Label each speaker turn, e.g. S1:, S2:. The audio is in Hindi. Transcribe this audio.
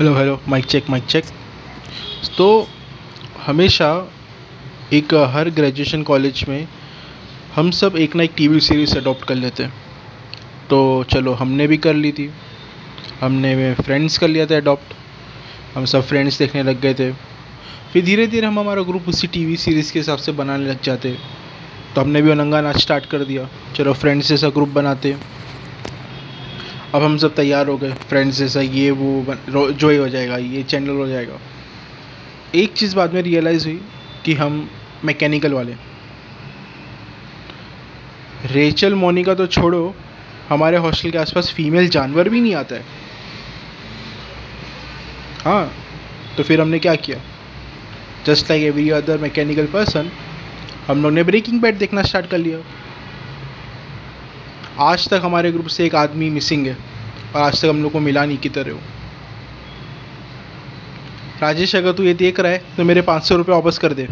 S1: Hello hello mic check mic check तो हमेशा एक हर ग्रेजुएशन कॉलेज में हम सब एक ना एक टीवी सीरीज़ अडॉप्ट कर लेते हैं। तो चलो, हमने भी कर ली थी। हमने फ्रेंड्स कर लिया था अडॉप्ट हम सब फ्रेंड्स देखने लग गए थे। फिर धीरे धीरे हम हमारा ग्रुप उसी टीवी सीरीज़ के हिसाब से बनाने लग जाते। तो हमने भी अनंगा नाच स्टार्ट कर दिया। चलो फ्रेंड्स जैसा ग्रुप बनाते। अब हम सब तैयार हो गए। फ्रेंड्स जैसा ये, वो, बन- जो ही जाएगा, ये चैनल हो जाएगा। एक चीज़ बाद में रियलाइज़ हुई कि हम मैकेनिकल वाले रेचल मोनिका तो छोड़ो, हमारे हॉस्टल के आसपास फीमेल जानवर भी नहीं आता है। हाँ तो फिर हमने क्या किया? Just like every other mechanical person हम लोग ने ब्रेकिंग बैड देखना स्टार्ट कर लिया। आज तक हमारे ग्रुप से एक आदमी मिसिंग है, और आज तक हम लोग को मिला नहीं की तरह हो राजेश, अगर तू ये देख रहा है तो मेरे पाँच सौ रुपये वापस कर दे।